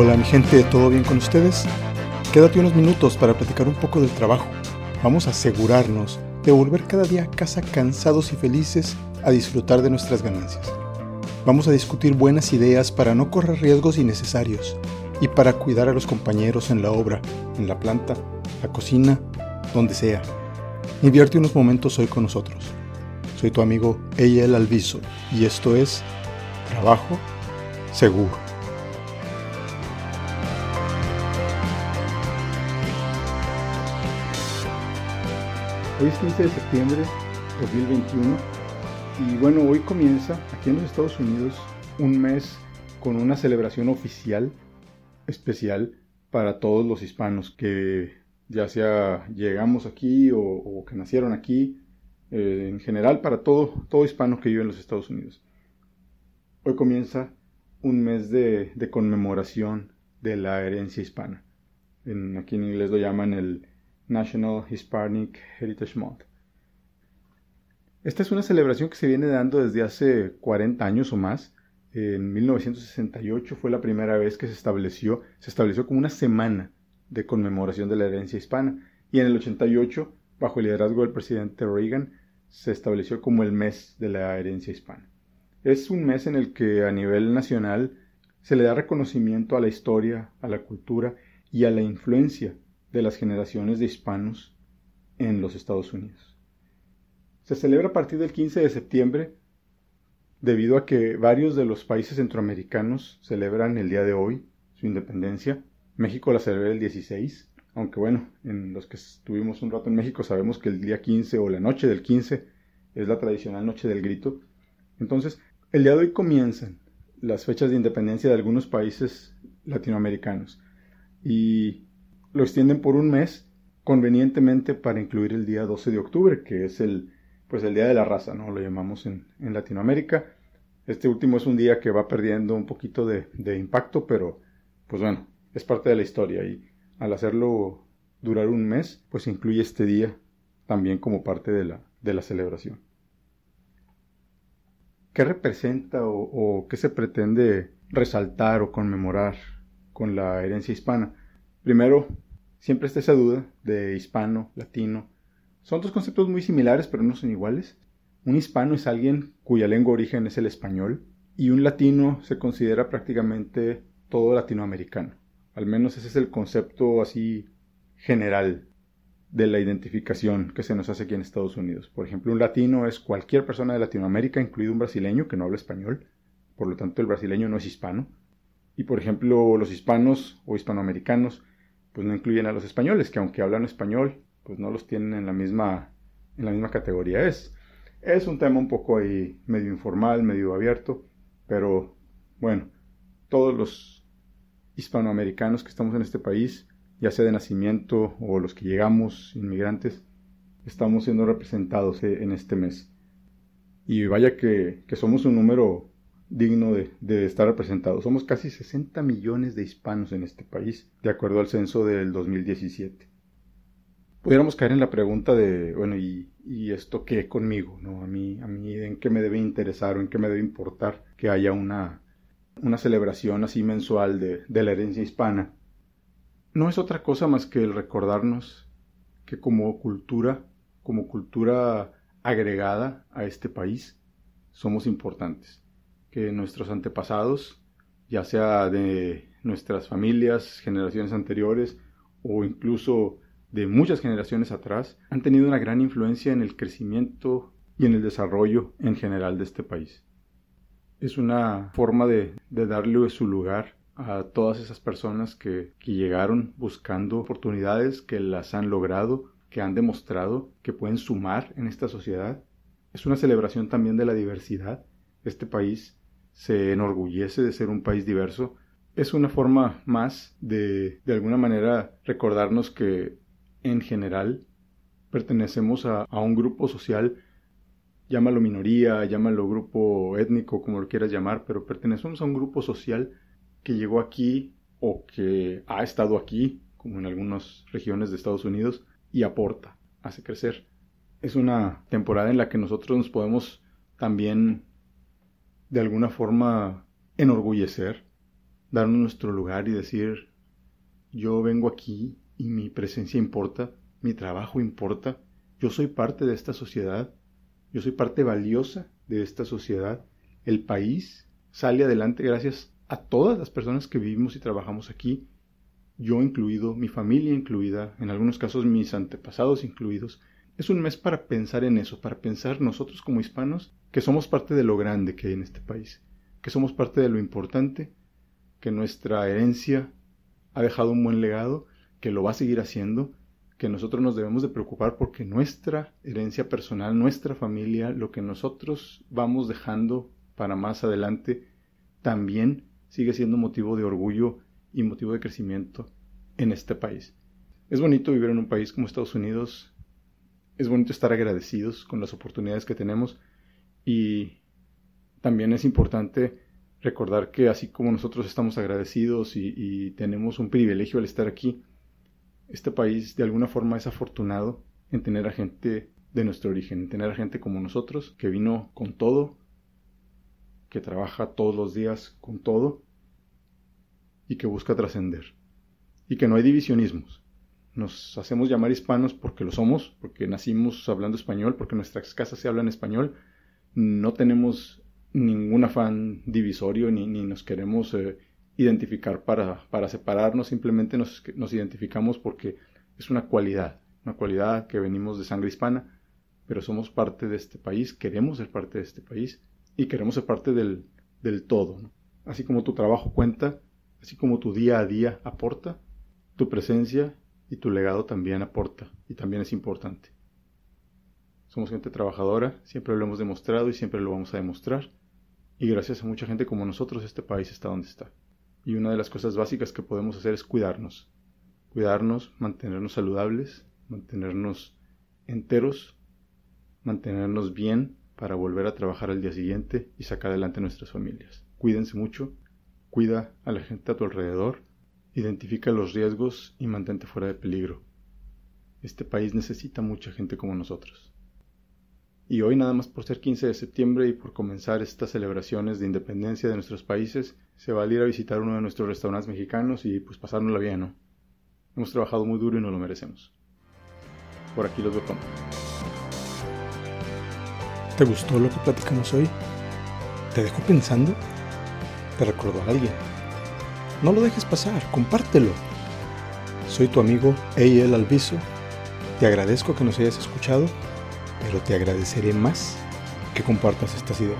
Hola mi gente, ¿todo bien con ustedes? Quédate unos minutos para platicar un poco del trabajo. Vamos a asegurarnos de volver cada día a casa cansados y felices a disfrutar de nuestras ganancias. Vamos a discutir buenas ideas para no correr riesgos innecesarios y para cuidar a los compañeros en la obra, en la planta, la cocina, donde sea. Invierte unos momentos hoy con nosotros. Soy tu amigo Eyel Alviso y esto es Trabajo Seguro. Hoy es 15 de septiembre de 2021 y bueno, hoy comienza aquí en los Estados Unidos un mes con una celebración oficial especial para todos los hispanos que ya sea llegamos aquí o, que nacieron aquí, eh, en general para todo, todo hispano que vive en los Estados Unidos. Hoy comienza un mes de, conmemoración de la herencia hispana. En, aquí en inglés lo llaman el National Hispanic Heritage Month. Esta es una celebración que se viene dando desde hace 40 años o más en 1968 fue la primera vez que se estableció, se estableció como una semana de conmemoración de la herencia hispana y en el 88, bajo el liderazgo del presidente Reagan, se estableció como el mes de la herencia hispana. Es un mes en el que a nivel nacional se le da reconocimiento a la historia, a la cultura y a la influencia de las generaciones de hispanos en los Estados Unidos. Se celebra a partir del 15 de septiembre debido a que varios de los países centroamericanos celebran el día de hoy su independencia. México la celebra el 16, aunque bueno, en los que estuvimos un rato en México sabemos que el día 15 o la noche del 15 es la tradicional noche del grito. Entonces, el día de hoy comienzan las fechas de independencia de algunos países latinoamericanos y lo extienden por un mes convenientemente para incluir el día 12 de octubre, que es el pues el Día de la Raza, ¿no? Lo llamamos en, Latinoamérica. Este último es un día que va perdiendo un poquito de, impacto, pero pues bueno, es parte de la historia y al hacerlo durar un mes, pues incluye este día también como parte de la, de la celebración. ¿Qué representa o, o, qué se pretende resaltar o conmemorar con la herencia hispana? Primero, siempre está esa duda de hispano, latino, son dos conceptos muy similares, pero no son iguales. Un hispano es alguien cuya lengua origen es el español, y un latino se considera prácticamente todo latinoamericano. Al menos ese es el concepto así general de la identificación que se nos hace aquí en Estados Unidos. Por ejemplo, un latino es cualquier persona de Latinoamérica, incluido un brasileño que no habla español, por lo tanto el brasileño no es hispano. Y por ejemplo, los hispanos o hispanoamericanos, pues no incluyen a los españoles, que aunque hablan español, pues no los tienen en la misma, en la misma categoría. Es, es un tema un poco ahí medio informal, medio abierto, pero bueno, todos los hispanoamericanos que estamos en este país, ya sea de nacimiento o los que llegamos, inmigrantes, estamos siendo representados en este mes. Y vaya que, somos un número digno de, estar representados. Somos casi 60 millones de hispanos en este país, de acuerdo al censo del 2017 pudiéramos caer en la pregunta de, bueno, ¿y, esto qué conmigo? ¿no? A mí, a mí, ¿en qué me debe interesar o en qué me debe importar que haya una, una celebración así mensual de, de la herencia hispana? No es otra cosa más que el recordarnos que como cultura, como cultura agregada a este país, somos importantes. Que nuestros antepasados, ya sea de nuestras familias, generaciones anteriores, o incluso de muchas generaciones atrás han tenido una gran influencia en el crecimiento y en el desarrollo en general de este país. Es una forma de, darle su lugar a todas esas personas que, que llegaron buscando oportunidades, que las han logrado, que han demostrado que pueden sumar en esta sociedad. Es una celebración también de la diversidad. Este país se enorgullece de ser un país diverso. Es una forma más de, de alguna manera, recordarnos que en general pertenecemos a, un grupo social, llámalo minoría, llámalo grupo étnico, como lo quieras llamar, pero pertenecemos a un grupo social que llegó aquí o que ha estado aquí, como en algunas regiones de Estados Unidos, y aporta, hace crecer. Es una temporada en la que nosotros nos podemos también de alguna forma enorgullecer darnos nuestro lugar y decir, yo vengo aquí y mi presencia importa, mi trabajo importa, yo soy parte de esta sociedad, yo soy parte valiosa de esta sociedad, el país sale adelante gracias a todas las personas que vivimos y trabajamos aquí, yo incluido, mi familia incluida, en algunos casos mis antepasados incluidos. Es un mes para pensar en eso, para pensar nosotros como hispanos que somos parte de lo grande que hay en este país, que somos parte de lo importante, que nuestra herencia ha dejado un buen legado, que lo va a seguir haciendo, que nosotros nos debemos de preocupar porque nuestra herencia personal, nuestra familia, lo que nosotros vamos dejando para más adelante, también sigue siendo motivo de orgullo y motivo de crecimiento en este país. Es bonito vivir en un país como Estados Unidos, es bonito estar agradecidos con las oportunidades que tenemos y también es importante recordar que así como nosotros estamos agradecidos y, tenemos un privilegio al estar aquí, este país de alguna forma es afortunado en tener a gente de nuestro origen, en tener a gente como nosotros, que vino con todo, que trabaja todos los días con todo y que busca trascender. Y que no hay divisionismos. Nos hacemos llamar hispanos porque lo somos, porque nacimos hablando español, porque nuestras casas se habla en español. No tenemos ningún afán divisorio ni, nos queremos eh, identificar para, para, separarnos, simplemente nos, nos identificamos porque es una cualidad, una cualidad que venimos de sangre hispana, pero somos parte de este país, queremos ser parte de este país y queremos ser parte del, del todo. Así como tu trabajo cuenta, así como tu día a día aporta, tu presencia y tu legado también aporta y también es importante. Somos gente trabajadora, siempre lo hemos demostrado y siempre lo vamos a demostrar. Y gracias a mucha gente como nosotros este país está donde está. Y una de las cosas básicas que podemos hacer es cuidarnos. Cuidarnos, mantenernos saludables, mantenernos enteros, mantenernos bien para volver a trabajar al día siguiente y sacar adelante nuestras familias. Cuídense mucho Cuida a la gente a tu alrededor, identifica los riesgos y mantente fuera de peligro. Este país necesita mucha gente como nosotros. Y hoy nada más por ser 15 de septiembre y por comenzar estas celebraciones de independencia de nuestros países, se va a ir a visitar uno de nuestros restaurantes mexicanos y pues pasárnosla bien, ¿no? Hemos trabajado muy duro y nos lo merecemos. Por aquí los veo ¿Te gustó lo que platicamos hoy? ¿Te dejó pensando? te recordó a alguien. No lo dejes pasar, compártelo. Soy tu amigo Eyel Alviso. Te agradezco que nos hayas escuchado, pero te agradeceré más que compartas estas ideas.